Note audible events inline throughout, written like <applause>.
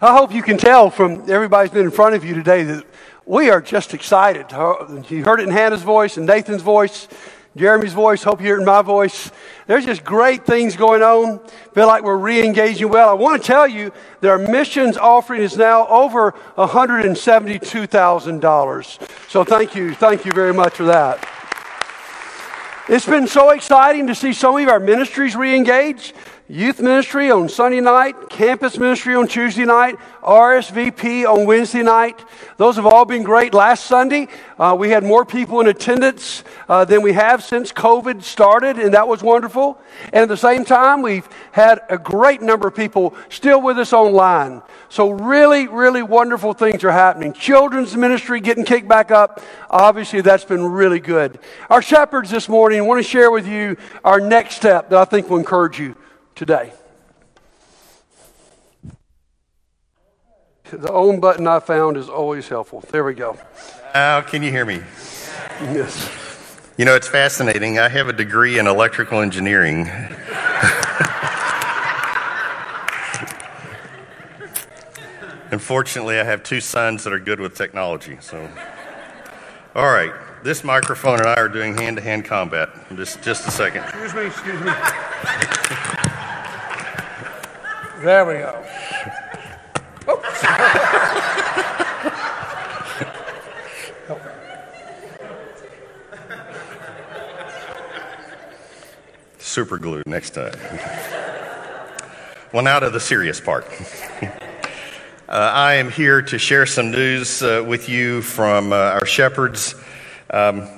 I hope you can tell from everybody's been in front of you today that we are just excited. You heard it in Hannah's voice and Nathan's voice, Jeremy's voice. Hope you hear it in my voice. There's just great things going on. Feel like we're re-engaging well. I want to tell you that our missions offering is now over $172,000. So thank you. Thank you very much for that. It's been so exciting to see so many of our ministries re-engage youth ministry on Sunday night, campus ministry on Tuesday night, RSVP on Wednesday night. Those have all been great. Last Sunday, uh, we had more people in attendance uh, than we have since COVID started, and that was wonderful. And at the same time, we've had a great number of people still with us online. So, really, really wonderful things are happening. Children's ministry getting kicked back up. Obviously, that's been really good. Our shepherds this morning want to share with you our next step that I think will encourage you today. The own button I found is always helpful. There we go. How can you hear me? Yes. You know, it's fascinating. I have a degree in electrical engineering. <laughs> Unfortunately, I have two sons that are good with technology. So, all right, this microphone and I are doing hand-to-hand combat. Just, just a second. Excuse me. Excuse me. There we go. <laughs> Super glue next time. well, now to the serious part. <laughs> uh, I am here to share some news uh, with you from uh, our shepherds. Um,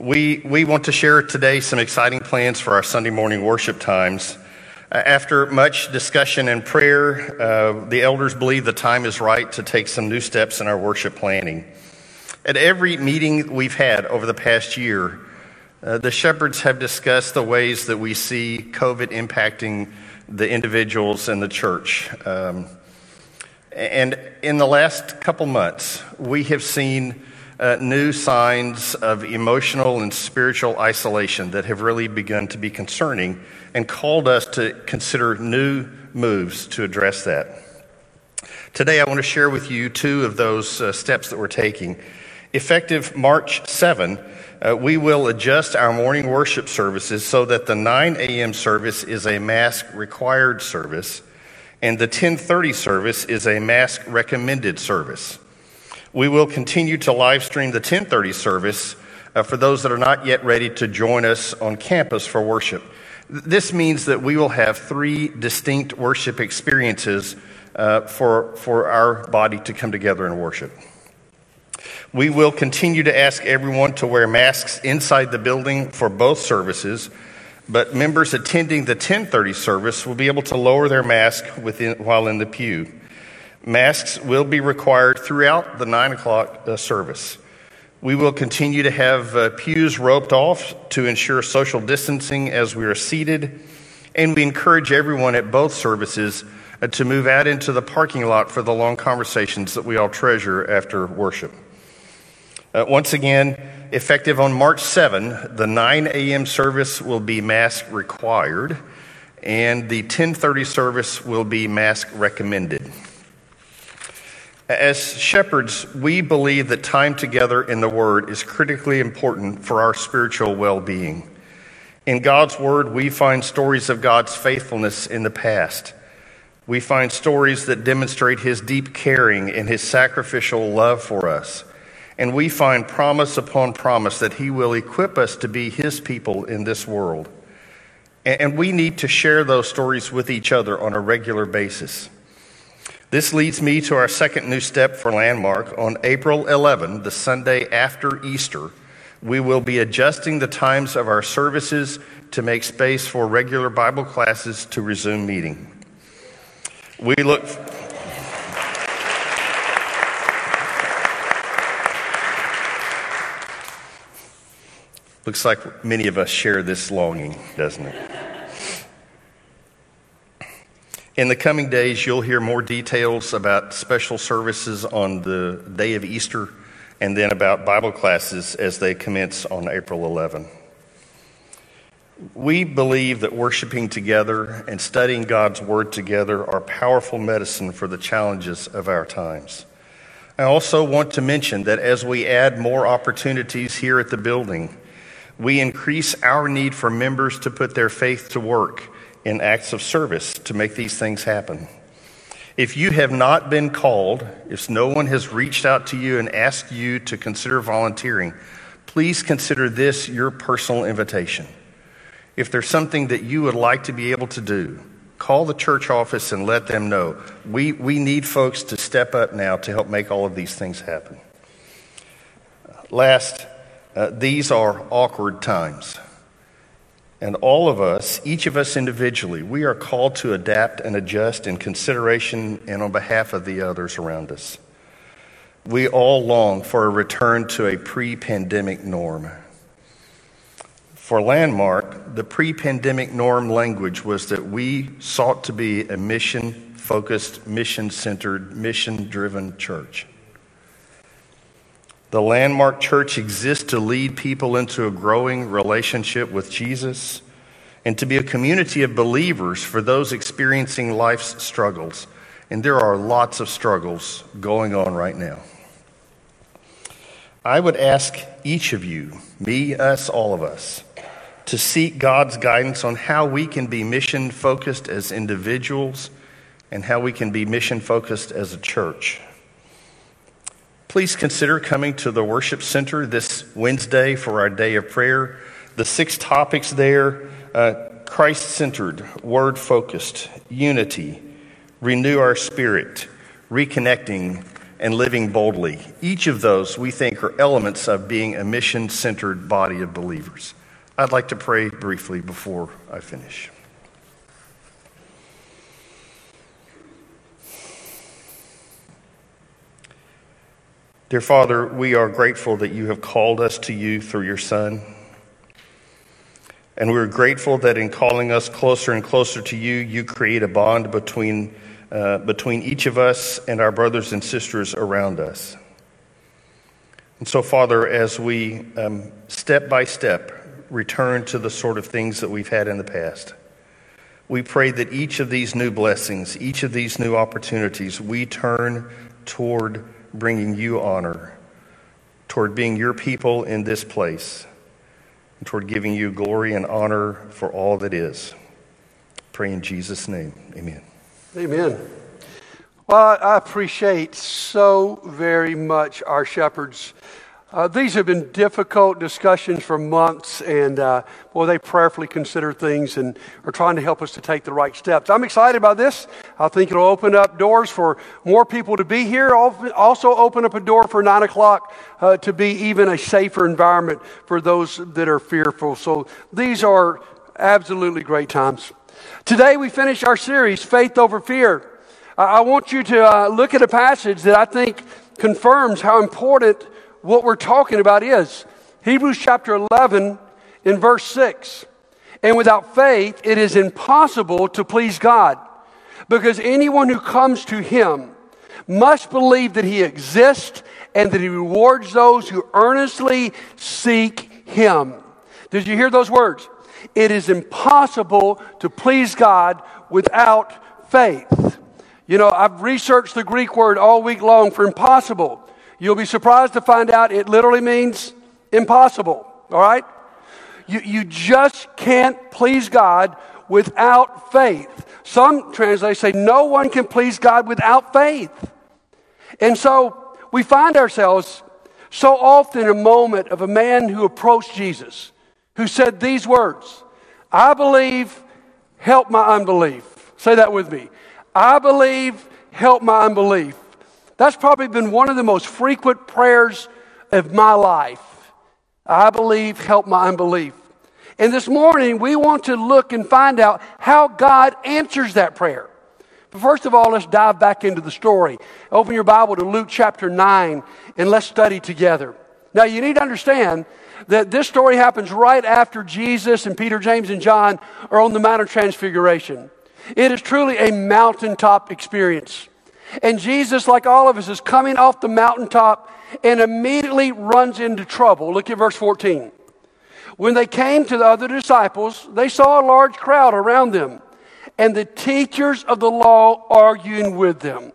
we, we want to share today some exciting plans for our Sunday morning worship times. Uh, after much discussion and prayer, uh, the elders believe the time is right to take some new steps in our worship planning. At every meeting we've had over the past year, uh, the shepherds have discussed the ways that we see COVID impacting the individuals in the church. Um, and in the last couple months, we have seen uh, new signs of emotional and spiritual isolation that have really begun to be concerning and called us to consider new moves to address that. Today, I want to share with you two of those uh, steps that we're taking. Effective March 7, uh, we will adjust our morning worship services so that the 9 a.m. service is a mask required service and the 1030 service is a mask recommended service. We will continue to live stream the 1030 service uh, for those that are not yet ready to join us on campus for worship. This means that we will have three distinct worship experiences uh, for, for our body to come together and worship. We will continue to ask everyone to wear masks inside the building for both services, but members attending the 1030 service will be able to lower their mask within, while in the pew. Masks will be required throughout the 9 o'clock uh, service. We will continue to have uh, pews roped off to ensure social distancing as we are seated, and we encourage everyone at both services uh, to move out into the parking lot for the long conversations that we all treasure after worship. Uh, once again, effective on March 7, the 9 a.m. service will be mask required, and the 1030 service will be mask recommended. As shepherds, we believe that time together in the Word is critically important for our spiritual well being. In God's Word, we find stories of God's faithfulness in the past. We find stories that demonstrate His deep caring and His sacrificial love for us. And we find promise upon promise that He will equip us to be His people in this world. And we need to share those stories with each other on a regular basis. This leads me to our second new step for Landmark. On April 11, the Sunday after Easter, we will be adjusting the times of our services to make space for regular Bible classes to resume meeting. We look. Looks like many of us share this longing, doesn't it? In the coming days, you'll hear more details about special services on the day of Easter and then about Bible classes as they commence on April 11. We believe that worshiping together and studying God's Word together are powerful medicine for the challenges of our times. I also want to mention that as we add more opportunities here at the building, we increase our need for members to put their faith to work in acts of service to make these things happen. If you have not been called, if no one has reached out to you and asked you to consider volunteering, please consider this your personal invitation. If there's something that you would like to be able to do, call the church office and let them know. We, we need folks to step up now to help make all of these things happen. Last, uh, these are awkward times. And all of us, each of us individually, we are called to adapt and adjust in consideration and on behalf of the others around us. We all long for a return to a pre pandemic norm. For Landmark, the pre pandemic norm language was that we sought to be a mission focused, mission centered, mission driven church. The Landmark Church exists to lead people into a growing relationship with Jesus and to be a community of believers for those experiencing life's struggles. And there are lots of struggles going on right now. I would ask each of you, me, us, all of us, to seek God's guidance on how we can be mission focused as individuals and how we can be mission focused as a church. Please consider coming to the worship center this Wednesday for our day of prayer. The six topics there uh, Christ centered, word focused, unity, renew our spirit, reconnecting, and living boldly. Each of those we think are elements of being a mission centered body of believers. I'd like to pray briefly before I finish. Dear Father, we are grateful that you have called us to you through your Son. And we're grateful that in calling us closer and closer to you, you create a bond between, uh, between each of us and our brothers and sisters around us. And so, Father, as we um, step by step return to the sort of things that we've had in the past, we pray that each of these new blessings, each of these new opportunities, we turn toward bringing you honor, toward being your people in this place, and toward giving you glory and honor for all that is. Pray in Jesus' name. Amen. Amen. Well, I appreciate so very much our shepherds uh, these have been difficult discussions for months, and uh, boy, they prayerfully consider things and are trying to help us to take the right steps. I'm excited about this. I think it'll open up doors for more people to be here. Also, open up a door for nine o'clock uh, to be even a safer environment for those that are fearful. So these are absolutely great times. Today, we finish our series, Faith Over Fear. I want you to uh, look at a passage that I think confirms how important what we're talking about is. Hebrews chapter 11 in verse 6. And without faith, it is impossible to please God because anyone who comes to him must believe that he exists and that he rewards those who earnestly seek him. Did you hear those words? It is impossible to please God without faith. You know, I've researched the Greek word all week long for impossible. You'll be surprised to find out it literally means impossible. All right? You, you just can't please God without faith. Some translators say no one can please God without faith. And so we find ourselves so often in a moment of a man who approached Jesus, who said these words I believe, help my unbelief. Say that with me. I believe, help my unbelief. That's probably been one of the most frequent prayers of my life. I believe, help my unbelief. And this morning, we want to look and find out how God answers that prayer. But first of all, let's dive back into the story. Open your Bible to Luke chapter 9 and let's study together. Now, you need to understand that this story happens right after Jesus and Peter, James, and John are on the Mount of Transfiguration. It is truly a mountaintop experience. And Jesus, like all of us, is coming off the mountaintop and immediately runs into trouble. Look at verse 14. When they came to the other disciples, they saw a large crowd around them and the teachers of the law arguing with them.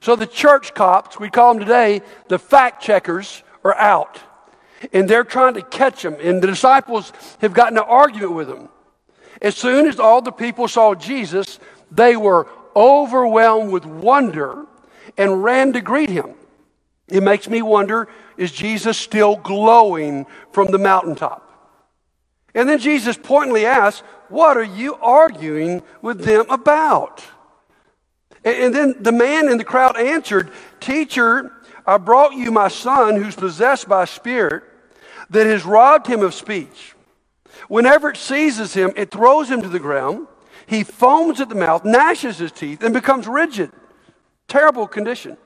So the church cops, we call them today, the fact checkers, are out. And they're trying to catch them. And the disciples have gotten an argument with them. As soon as all the people saw Jesus, they were overwhelmed with wonder and ran to greet him. It makes me wonder is Jesus still glowing from the mountaintop? And then Jesus pointedly asks, What are you arguing with them about? And then the man in the crowd answered, Teacher, I brought you my son who's possessed by spirit that has robbed him of speech. Whenever it seizes him, it throws him to the ground. He foams at the mouth, gnashes his teeth, and becomes rigid. Terrible condition.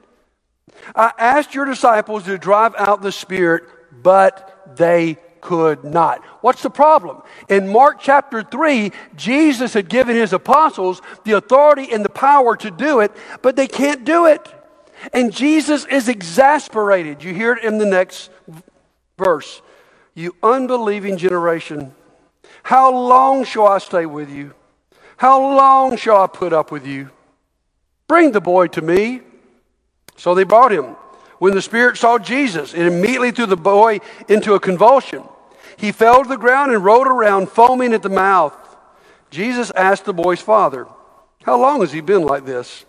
I asked your disciples to drive out the spirit, but they could not. What's the problem? In Mark chapter 3, Jesus had given his apostles the authority and the power to do it, but they can't do it. And Jesus is exasperated. You hear it in the next verse. You unbelieving generation, how long shall I stay with you? How long shall I put up with you? Bring the boy to me. So they brought him. When the spirit saw Jesus, it immediately threw the boy into a convulsion. He fell to the ground and rolled around, foaming at the mouth. Jesus asked the boy's father, How long has he been like this?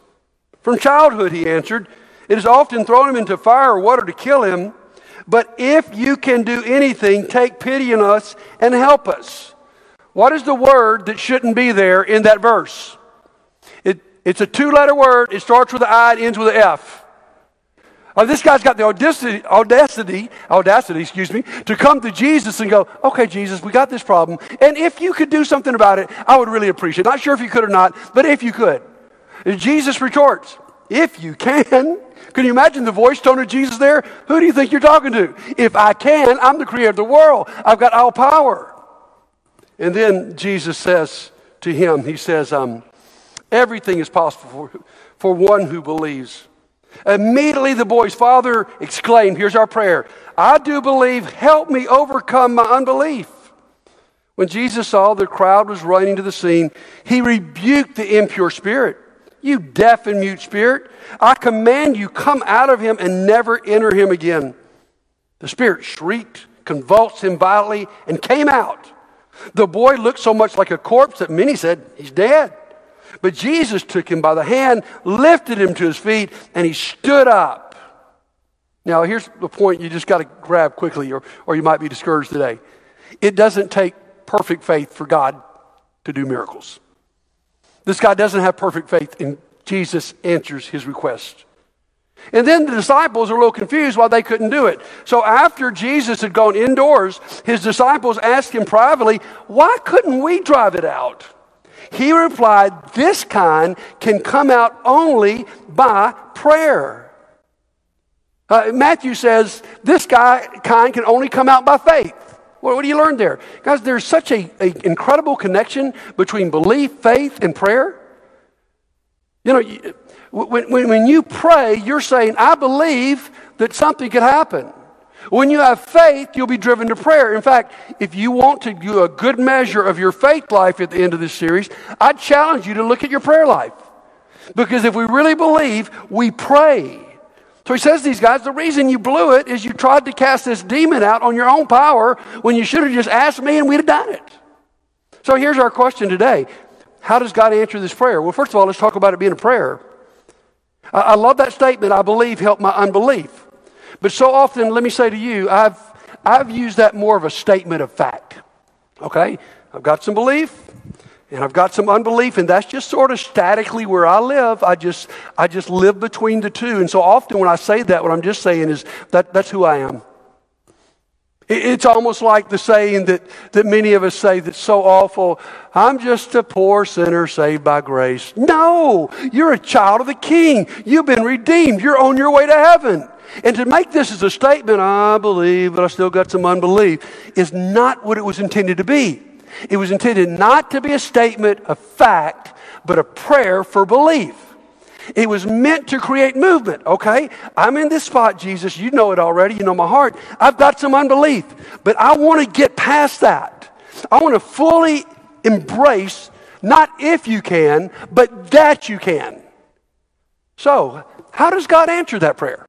From childhood, he answered. It has often thrown him into fire or water to kill him. But if you can do anything, take pity on us and help us. What is the word that shouldn't be there in that verse? It, it's a two letter word. It starts with an I, it ends with an F. Oh, this guy's got the audacity, audacity, audacity, excuse me, to come to Jesus and go, okay, Jesus, we got this problem. And if you could do something about it, I would really appreciate it. Not sure if you could or not, but if you could. And Jesus retorts, if you can. Can you imagine the voice tone of Jesus there? Who do you think you're talking to? If I can, I'm the creator of the world. I've got all power. And then Jesus says to him, He says, um, everything is possible for, for one who believes. Immediately the boy's father exclaimed, Here's our prayer I do believe, help me overcome my unbelief. When Jesus saw the crowd was running to the scene, he rebuked the impure spirit. You deaf and mute spirit, I command you, come out of him and never enter him again. The spirit shrieked, convulsed him violently, and came out. The boy looked so much like a corpse that many said, He's dead. But Jesus took him by the hand, lifted him to his feet, and he stood up. Now, here's the point you just got to grab quickly, or, or you might be discouraged today. It doesn't take perfect faith for God to do miracles. This guy doesn't have perfect faith, and Jesus answers his request. And then the disciples are a little confused why they couldn't do it. So after Jesus had gone indoors, his disciples asked him privately, Why couldn't we drive it out? He replied, This kind can come out only by prayer. Uh, Matthew says, This guy, kind can only come out by faith. What, what do you learn there? Guys, there's such an incredible connection between belief, faith, and prayer. You know, when, when, when you pray, you're saying, I believe that something could happen. When you have faith, you'll be driven to prayer. In fact, if you want to do a good measure of your faith life at the end of this series, I challenge you to look at your prayer life. Because if we really believe, we pray. So he says to these guys, the reason you blew it is you tried to cast this demon out on your own power when you should have just asked me and we'd have done it. So here's our question today. How does God answer this prayer? Well, first of all, let's talk about it being a prayer. I, love that statement, I believe, helped my unbelief. But so often, let me say to you, I've, I've used that more of a statement of fact. Okay? I've got some belief and I've got some unbelief, and that's just sort of statically where I live. I just, I just live between the two. And so often when I say that, what I'm just saying is that that's who I am. It's almost like the saying that, that many of us say that's so awful I'm just a poor sinner saved by grace. No, you're a child of the King. You've been redeemed. You're on your way to heaven. And to make this as a statement, I believe, but I still got some unbelief, is not what it was intended to be. It was intended not to be a statement of fact, but a prayer for belief. It was meant to create movement, okay? I'm in this spot, Jesus. You know it already. You know my heart. I've got some unbelief, but I want to get past that. I want to fully embrace not if you can, but that you can. So, how does God answer that prayer?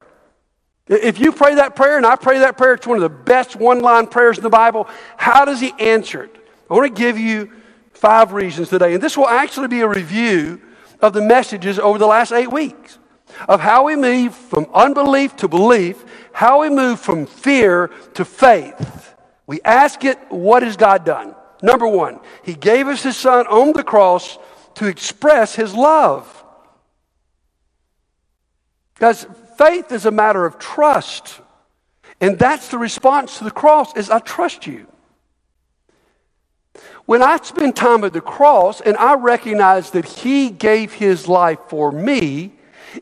If you pray that prayer and I pray that prayer, it's one of the best one line prayers in the Bible. How does He answer it? I want to give you five reasons today. And this will actually be a review of the messages over the last eight weeks of how we move from unbelief to belief, how we move from fear to faith. We ask it, what has God done? Number one, He gave us His Son on the cross to express His love. Guys, faith is a matter of trust. And that's the response to the cross is I trust you. When I spend time at the cross and I recognize that he gave his life for me,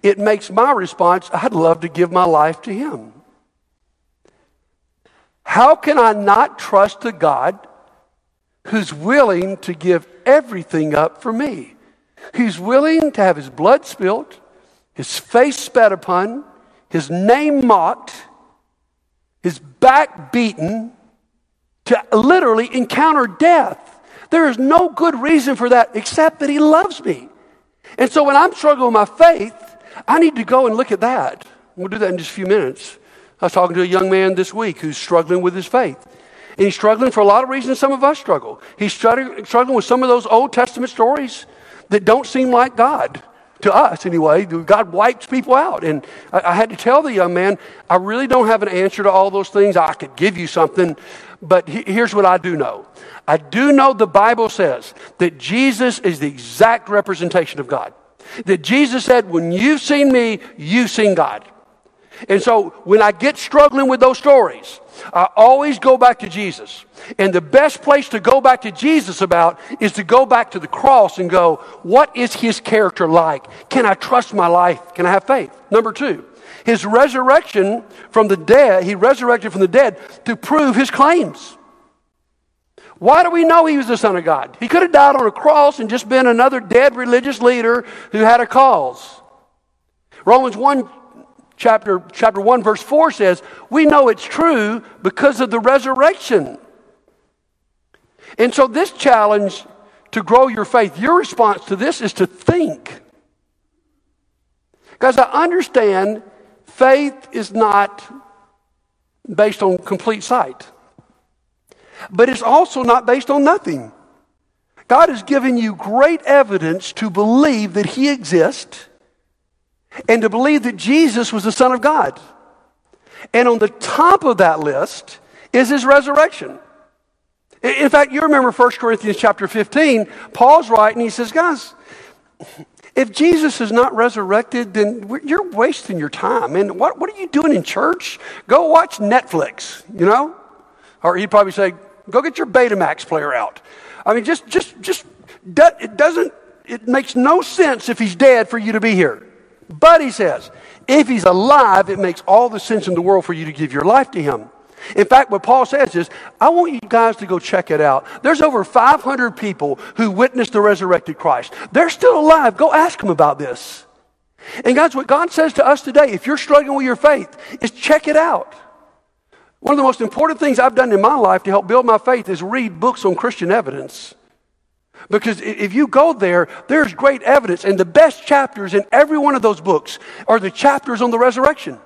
it makes my response, I'd love to give my life to him. How can I not trust a God who's willing to give everything up for me? Who's willing to have his blood spilt, his face spat upon, his name mocked, his back beaten, to literally encounter death. There is no good reason for that except that he loves me. And so when I'm struggling with my faith, I need to go and look at that. We'll do that in just a few minutes. I was talking to a young man this week who's struggling with his faith. And he's struggling for a lot of reasons some of us struggle. He's struggling with some of those Old Testament stories that don't seem like God to us anyway. God wipes people out. And I, I, had to tell the young man, I really don't have an answer to all those things. I could give you something, but he, here's what I do know. I do know the Bible says that Jesus is the exact representation of God. That Jesus said, when you've seen me, you've seen God. And so when I get struggling with those stories, I always go back to Jesus. And the best place to go back to Jesus about is to go back to the cross and go, what is his character like? Can I trust my life? Can I have faith? Number two, his resurrection from the dead, he resurrected from the dead to prove his claims. Why do we know he was the Son of God? He could have died on a cross and just been another dead religious leader who had a cause. Romans 1 chapter, chapter 1, verse 4 says, We know it's true because of the resurrection. And so, this challenge to grow your faith, your response to this is to think. Because I understand faith is not based on complete sight, but it's also not based on nothing. God has given you great evidence to believe that He exists and to believe that Jesus was the Son of God. And on the top of that list is his resurrection. In fact, you remember 1 Corinthians chapter 15, Paul's writing, he says, guys, if Jesus is not resurrected, then you're wasting your time. And what, what are you doing in church? Go watch Netflix, you know? Or he'd probably say, go get your Betamax player out. I mean, just, just, just, it doesn't, it makes no sense if he's dead for you to be here. But he says, if he's alive, it makes all the sense in the world for you to give your life to him. In fact, what Paul says is, I want you guys to go check it out. There's over 500 people who witnessed the resurrected Christ. They're still alive. Go ask them about this. And guys, what God says to us today, if you're struggling with your faith, is check it out. One of the most important things I've done in my life to help build my faith is read books on Christian evidence. Because if you go there, there's great evidence. And the best chapters in every one of those books are the chapters on the resurrection.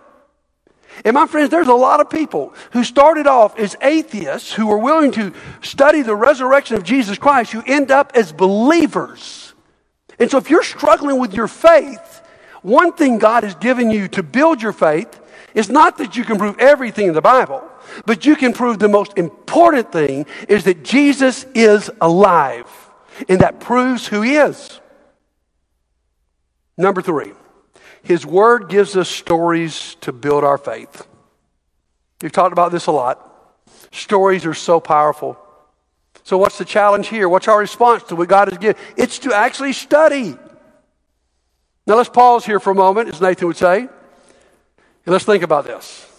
And my friends, there's a lot of people who started off as atheists who were willing to study the resurrection of Jesus Christ who end up as believers. And so if you're struggling with your faith, one thing God has given you to build your faith is not that you can prove everything in the Bible, but you can prove the most important thing is that Jesus is alive and that proves who he is. Number three, his word gives us stories to build our faith. We've talked about this a lot. Stories are so powerful. So, what's the challenge here? What's our response to what God has given? It's to actually study. Now, let's pause here for a moment, as Nathan would say, and let's think about this.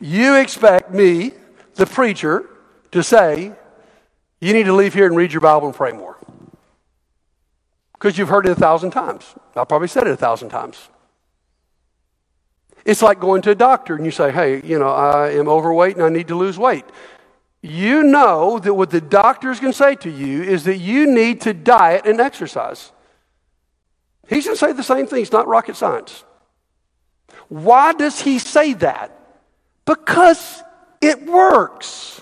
You expect me, the preacher, to say, you need to leave here and read your Bible and pray more. because you've heard it a thousand times. I probably said it a thousand times. It's like going to a doctor and you say, hey, you know, I am overweight and I need to lose weight. You know that what the doctor is going to say to you is that you need to diet and exercise. He's going to say the same thing. It's not rocket science. Why does he say that? Because it works.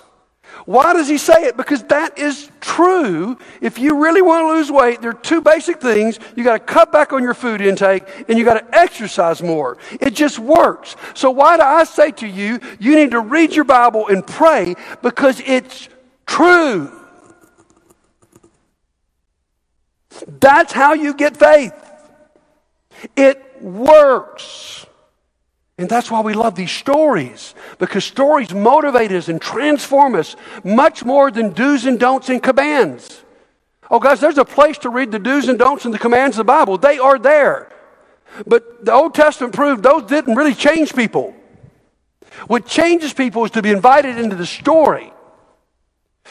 Why does he say it? Because that is true. If you really want to lose weight, there are two basic things. You got to cut back on your food intake and you got to exercise more. It just works. So why do I say to you, you need to read your Bible and pray because it's true. That's how you get faith. It works. And that's why we love these stories, because stories motivate us and transform us much more than do's and don'ts and commands. Oh, guys, there's a place to read the do's and don'ts and the commands of the Bible. They are there. But the Old Testament proved those didn't really change people. What changes people is to be invited into the story.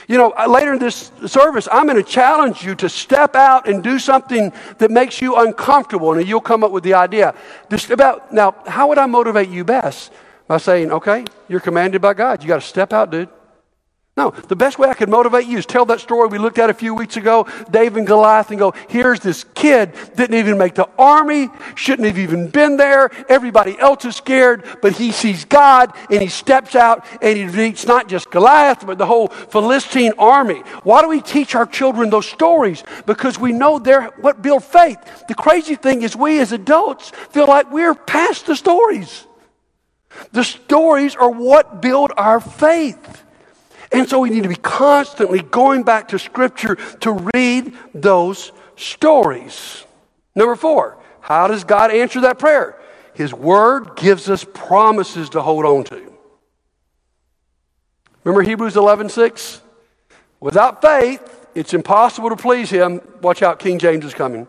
You know, uh, later in this service, I'm going to challenge you to step out and do something that makes you uncomfortable, and you'll come up with the idea. Just about now, how would I motivate you best? By saying, okay, you're commanded by God. You got to step out, dude. No, the best way I could motivate you is tell that story we looked at a few weeks ago, David and Goliath, and go, here's this kid, didn't even make the army, shouldn't have even been there. Everybody else is scared, but he sees God and he steps out and he defeats not just Goliath, but the whole Philistine army. Why do we teach our children those stories? Because we know they're what build faith. The crazy thing is we as adults feel like we're past the stories. The stories are what build our faith. And so we need to be constantly going back to Scripture to read those stories. Number four, how does God answer that prayer? His Word gives us promises to hold on to. Remember Hebrews 11 6? Without faith, it's impossible to please Him. Watch out, King James is coming.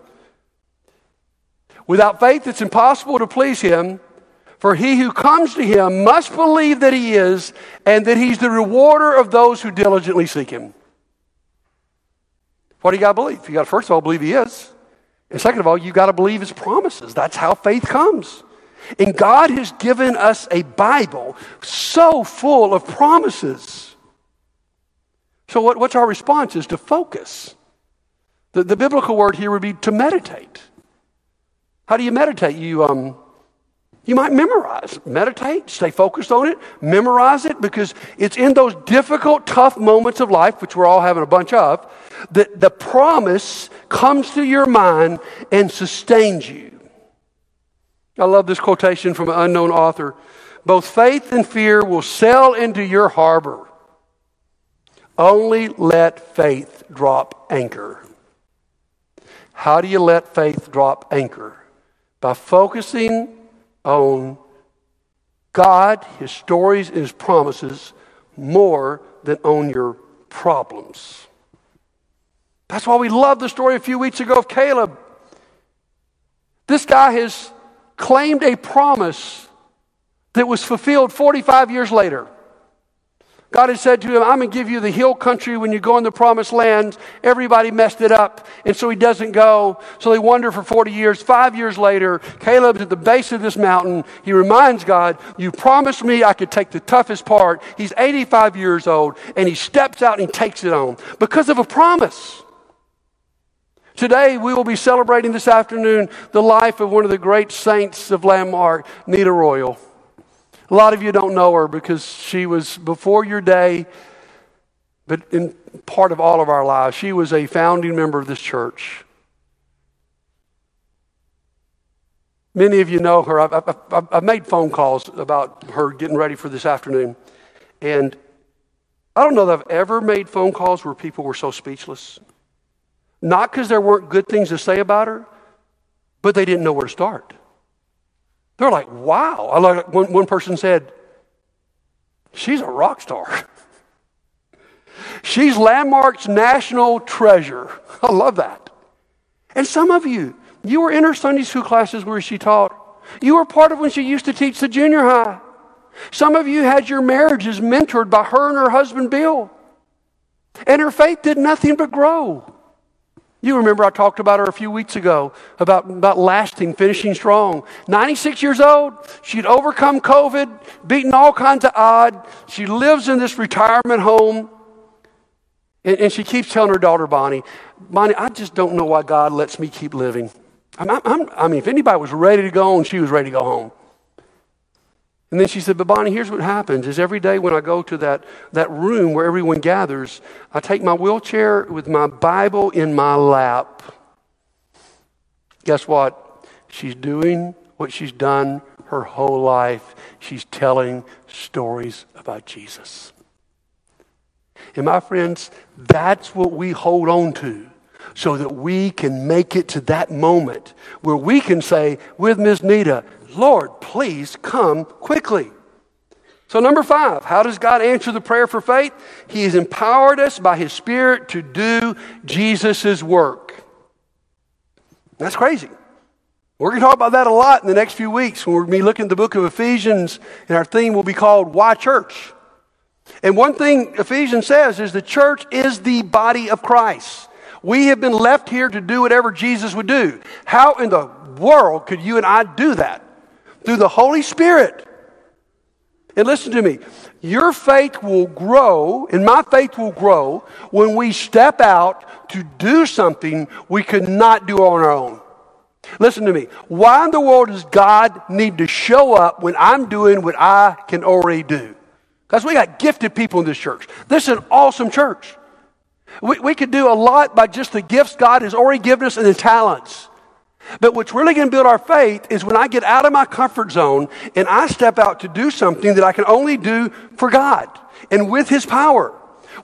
Without faith, it's impossible to please Him. For he who comes to him must believe that he is, and that he's the rewarder of those who diligently seek him. What do you got to believe? You got to first of all believe he is. And second of all, you got to believe his promises. That's how faith comes. And God has given us a Bible so full of promises. So, what, what's our response? Is to focus. The, the biblical word here would be to meditate. How do you meditate? You, um, you might memorize, meditate, stay focused on it, memorize it because it's in those difficult, tough moments of life, which we're all having a bunch of, that the promise comes to your mind and sustains you. I love this quotation from an unknown author. Both faith and fear will sail into your harbor. Only let faith drop anchor. How do you let faith drop anchor? By focusing on God, His stories, and His promises more than on your problems. That's why we love the story a few weeks ago of Caleb. This guy has claimed a promise that was fulfilled 45 years later. God had said to him, I'm going to give you the hill country when you go in the promised land. Everybody messed it up, and so he doesn't go. So they wander for 40 years. Five years later, Caleb's at the base of this mountain. He reminds God, You promised me I could take the toughest part. He's 85 years old, and he steps out and he takes it on because of a promise. Today, we will be celebrating this afternoon the life of one of the great saints of Landmark, Nita Royal. A lot of you don't know her because she was before your day, but in part of all of our lives. She was a founding member of this church. Many of you know her. I've, I've, I've, made phone calls about her getting ready for this afternoon. And I don't know that I've ever made phone calls where people were so speechless. Not because there weren't good things to say about her, but they didn't know where to start. They're like, wow. I like one, one person said, she's a rock star. <laughs> she's Landmark's national treasure. <laughs> I love that. And some of you, you were in her Sunday school classes where she taught. You were part of when she used to teach the junior high. Some of you had your marriages mentored by her and her husband Bill. And her faith did nothing but grow. You remember I talked about her a few weeks ago about, about lasting, finishing strong. 96 years old, she'd overcome COVID, beaten all kinds of odds. She lives in this retirement home. And, and she keeps telling her daughter, Bonnie, Bonnie, I just don't know why God lets me keep living. I'm, I'm, i mean, if anybody was ready to go home, she was ready to go home. And then she said, But Bonnie, here's what happens is every day when I go to that, that room where everyone gathers, I take my wheelchair with my Bible in my lap. Guess what? She's doing what she's done her whole life. She's telling stories about Jesus. And my friends, that's what we hold on to so that we can make it to that moment where we can say with Ms. Nita, Lord, please come quickly. So, number five, how does God answer the prayer for faith? He has empowered us by His Spirit to do Jesus' work. That's crazy. We're going to talk about that a lot in the next few weeks when we're going to be looking at the book of Ephesians, and our theme will be called Why Church? And one thing Ephesians says is the church is the body of Christ. We have been left here to do whatever Jesus would do. How in the world could you and I do that? Through the Holy Spirit. And listen to me, your faith will grow, and my faith will grow when we step out to do something we could not do on our own. Listen to me. Why in the world does God need to show up when I'm doing what I can already do? Because we got gifted people in this church. This is an awesome church. We, we could do a lot by just the gifts God has already given us and the talents. But what's really going to build our faith is when I get out of my comfort zone and I step out to do something that I can only do for God and with His power.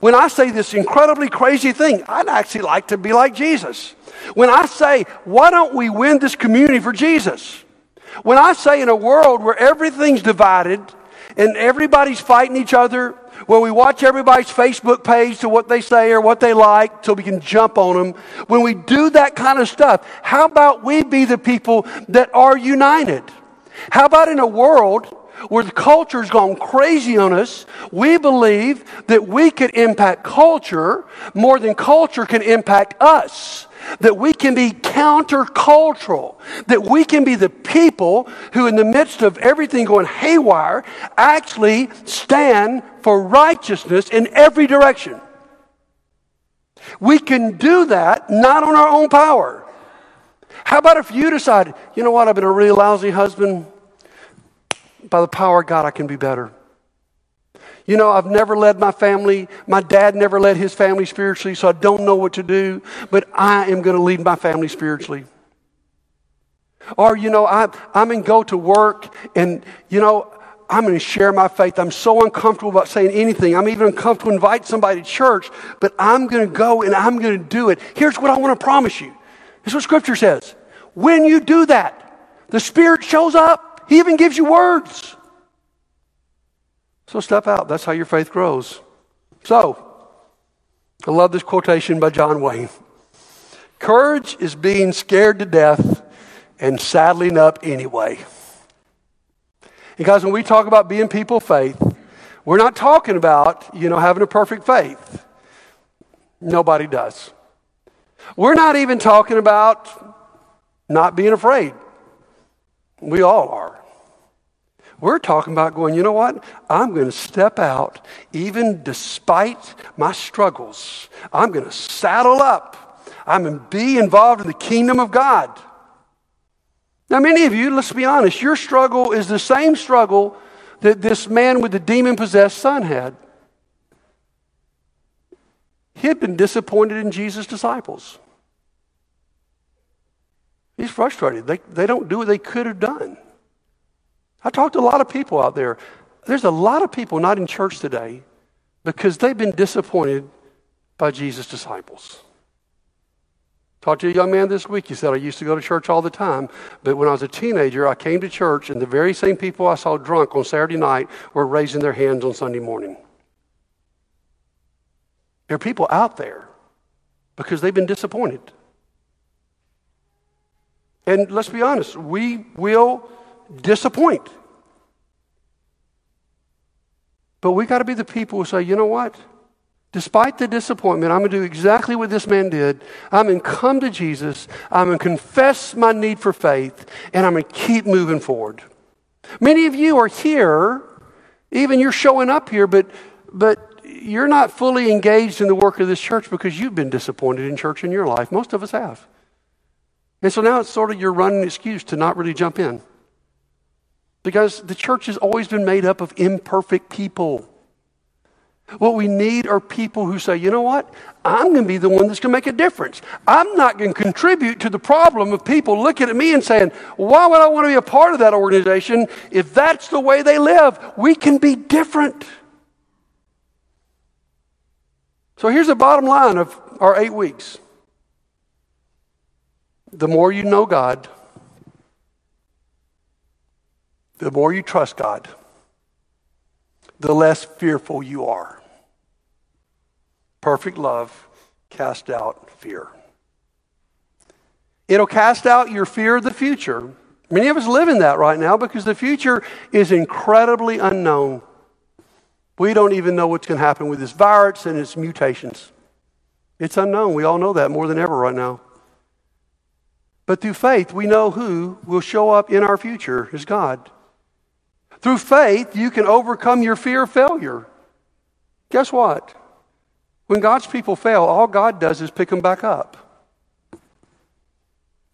When I say this incredibly crazy thing, I'd actually like to be like Jesus. When I say, why don't we win this community for Jesus? When I say in a world where everything's divided and everybody's fighting each other, when we watch everybody's Facebook page to what they say or what they like so we can jump on them, when we do that kind of stuff, how about we be the people that are united? How about in a world where the culture's gone crazy on us, we believe that we could impact culture more than culture can impact us that we can be countercultural, that we can be the people who, in the midst of everything going haywire, actually stand for righteousness in every direction. We can do that not on our own power. How about if you decide, you know what, I've been a really lousy husband. By the power of God, I can be better. You know, I've never led my family. My dad never led his family spiritually, so I don't know what to do, but I am going to lead my family spiritually. Or, you know, I, I'm going to go to work and, you know, I'm going to share my faith. I'm so uncomfortable about saying anything. I'm even uncomfortable invite somebody to church, but I'm going to go and I'm going to do it. Here's what I want to promise you. This is what Scripture says. When you do that, the Spirit shows up. He even gives you words. So step out. That's how your faith grows. So, I love this quotation by John Wayne. Courage is being scared to death and saddling up anyway. Because when we talk about being people of faith, we're not talking about, you know, having a perfect faith. Nobody does. We're not even talking about not being afraid. We all are. We're talking about going, you know what? I'm going to step out, even despite my struggles. I'm going to saddle up. I'm going to be involved in the kingdom of God. Now, many of you, let's be honest, your struggle is the same struggle that this man with the demon possessed son had. He had been disappointed in Jesus' disciples. He's frustrated. They, they don't do what they could have done. I talked to a lot of people out there. There's a lot of people not in church today because they've been disappointed by Jesus' disciples. Talked to a young man this week. He said, I used to go to church all the time, but when I was a teenager, I came to church, and the very same people I saw drunk on Saturday night were raising their hands on Sunday morning. There are people out there because they've been disappointed. And let's be honest, we will disappoint. But we got to be the people who say, you know what? Despite the disappointment, I'm going to do exactly what this man did. I'm going to come to Jesus. I'm going to confess my need for faith, and I'm going to keep moving forward. Many of you are here, even you're showing up here, but, but you're not fully engaged in the work of this church because you've been disappointed in church in your life. Most of us have. And so now it's sort of your running excuse to not really jump in. Because the church has always been made up of imperfect people. What we need are people who say, you know what? I'm going to be the one that's going to make a difference. I'm not going to contribute to the problem of people looking at me and saying, why would I want to be a part of that organization if that's the way they live? We can be different. So here's the bottom line of our eight weeks the more you know God, the more you trust God, the less fearful you are. Perfect love cast out fear. It'll cast out your fear of the future. Many of us live in that right now because the future is incredibly unknown. We don't even know what's going to happen with this virus and its mutations. It's unknown. We all know that more than ever right now. But through faith, we know who will show up in our future is God. Through faith, you can overcome your fear of failure. Guess what? When God's people fail, all God does is pick them back up.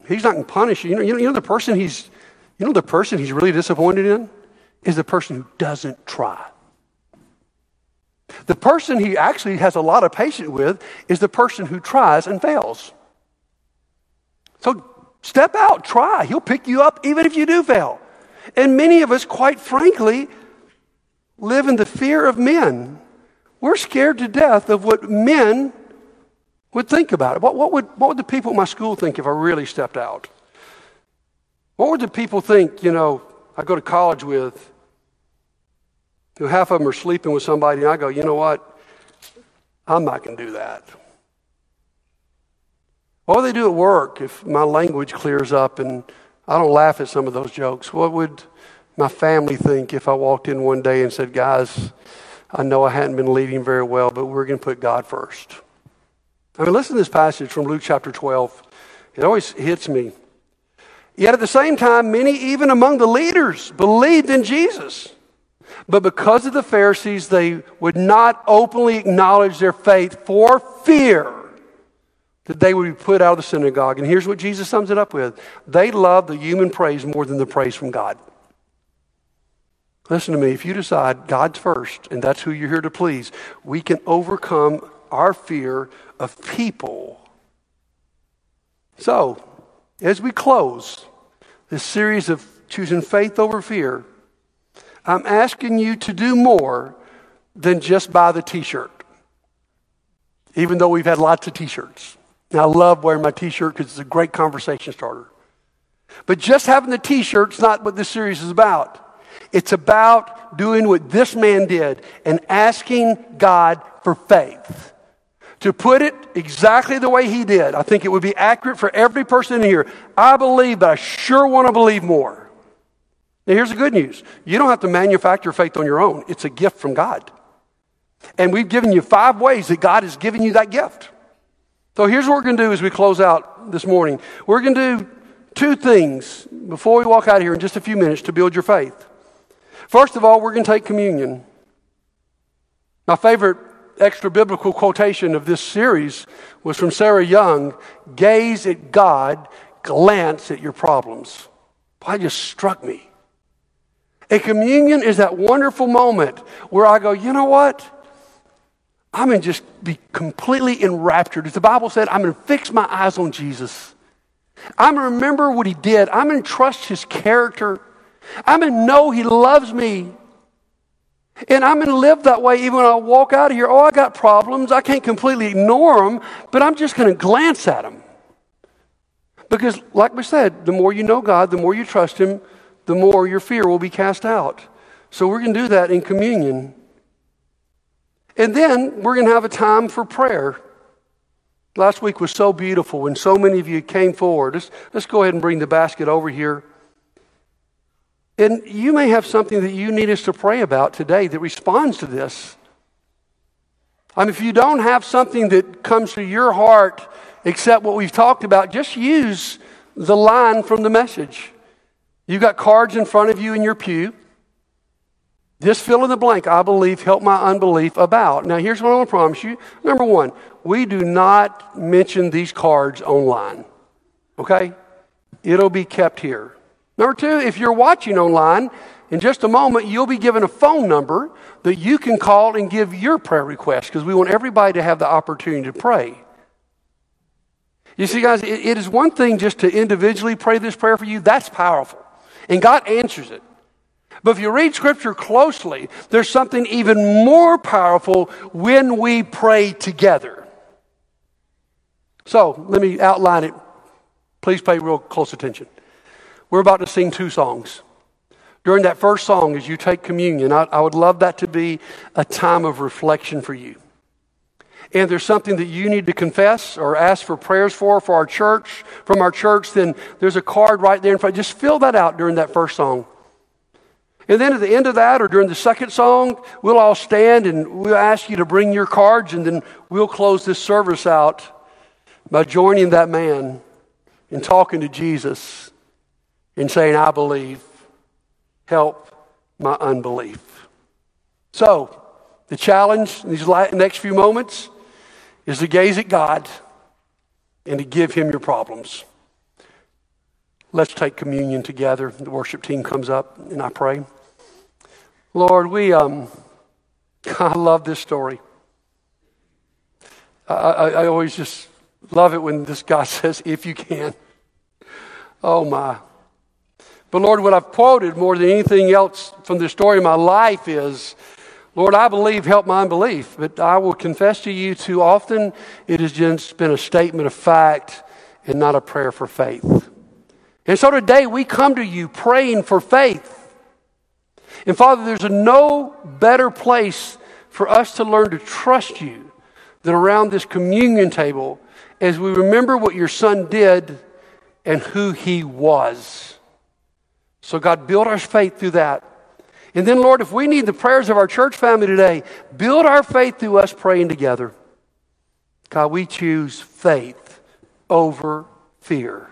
He's not going to punish you. You know, you know the person he's, you know the person he's really disappointed in is the person who doesn't try. The person he actually has a lot of patience with is the person who tries and fails. So step out, try. He'll pick you up even if you do fail. And many of us, quite frankly, live in the fear of men. We're scared to death of what men would think about it. What, what, would, what would the people at my school think if I really stepped out? What would the people think, you know, I go to college with know, half of them are sleeping with somebody, and I go, you know what? I'm not going to do that. What would they do at work if my language clears up and I don't laugh at some of those jokes? What would my family think if I walked in one day and said, guys, I know I hadn't been leading very well, but we're going to put God first? I mean, listen to this passage from Luke chapter 12. It always hits me. Yet at the same time, many, even among the leaders, believed in Jesus. But because of the Pharisees, they would not openly acknowledge their faith for fear that they would be put out of the synagogue. And here's what Jesus sums it up with they love the human praise more than the praise from God. Listen to me, if you decide God's first and that's who you're here to please, we can overcome our fear of people. So, as we close this series of choosing faith over fear, I'm asking you to do more than just buy the t shirt, even though we've had lots of t shirts. I love wearing my t shirt because it's a great conversation starter. But just having the t shirt's not what this series is about. It's about doing what this man did and asking God for faith. To put it exactly the way he did, I think it would be accurate for every person in here. I believe, but I sure want to believe more. Now, here's the good news you don't have to manufacture faith on your own, it's a gift from God. And we've given you five ways that God has given you that gift. So here's what we're going to do as we close out this morning. We're going to do two things before we walk out of here in just a few minutes to build your faith. First of all, we're going to take communion. My favorite extra biblical quotation of this series was from Sarah Young Gaze at God, glance at your problems. Boy, just struck me. A communion is that wonderful moment where I go, you know what? I'm going to just be completely enraptured. As the Bible said, I'm going to fix my eyes on Jesus. I'm going to remember what he did. I'm going to trust his character. I'm going to know he loves me. And I'm going to live that way even when I walk out of here. Oh, I got problems. I can't completely ignore them, but I'm just going to glance at them. Because, like we said, the more you know God, the more you trust him, the more your fear will be cast out. So we're going to do that in communion. And then we're going to have a time for prayer. Last week was so beautiful when so many of you came forward. Let's, let's go ahead and bring the basket over here. And you may have something that you need us to pray about today that responds to this. I mean, if you don't have something that comes to your heart except what we've talked about, just use the line from the message. You've got cards in front of you in your pew. Just fill in the blank, I believe, help my unbelief about. Now, here's what I want to promise you. Number one, we do not mention these cards online. Okay? It'll be kept here. Number two, if you're watching online, in just a moment, you'll be given a phone number that you can call and give your prayer request because we want everybody to have the opportunity to pray. You see, guys, it, it is one thing just to individually pray this prayer for you. That's powerful. And God answers it. But if you read Scripture closely, there's something even more powerful when we pray together. So let me outline it. Please pay real close attention. We're about to sing two songs. During that first song, as you take communion, I, I would love that to be a time of reflection for you and there's something that you need to confess or ask for prayers for for our church, from our church, then there's a card right there in front. Just fill that out during that first song. And then at the end of that, or during the second song, we'll all stand and we'll ask you to bring your cards, and then we'll close this service out by joining that man and talking to Jesus and saying, I believe. Help my unbelief. So, the challenge in these next few moments is to gaze at God and to give Him your problems. Let's take communion together. The worship team comes up and I pray. Lord, we, um, <laughs> I love this story. I, I, I always just love it when this guy <laughs> says, if you can. Oh my. But Lord, what I've quoted more than anything else from the story of my life is Lord, I believe, help my unbelief. But I will confess to you, too often it has just been a statement of fact and not a prayer for faith. And so today we come to you praying for faith. And Father, there's no better place for us to learn to trust you than around this communion table as we remember what your son did and who he was. So, God, build our faith through that. And then, Lord, if we need the prayers of our church family today, build our faith through us praying together. God, we choose faith over fear.